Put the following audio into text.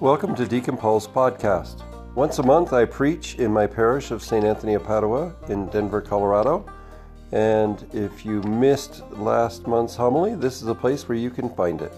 Welcome to Deacon Paul's podcast. Once a month, I preach in my parish of St. Anthony of Padua in Denver, Colorado. And if you missed last month's homily, this is a place where you can find it.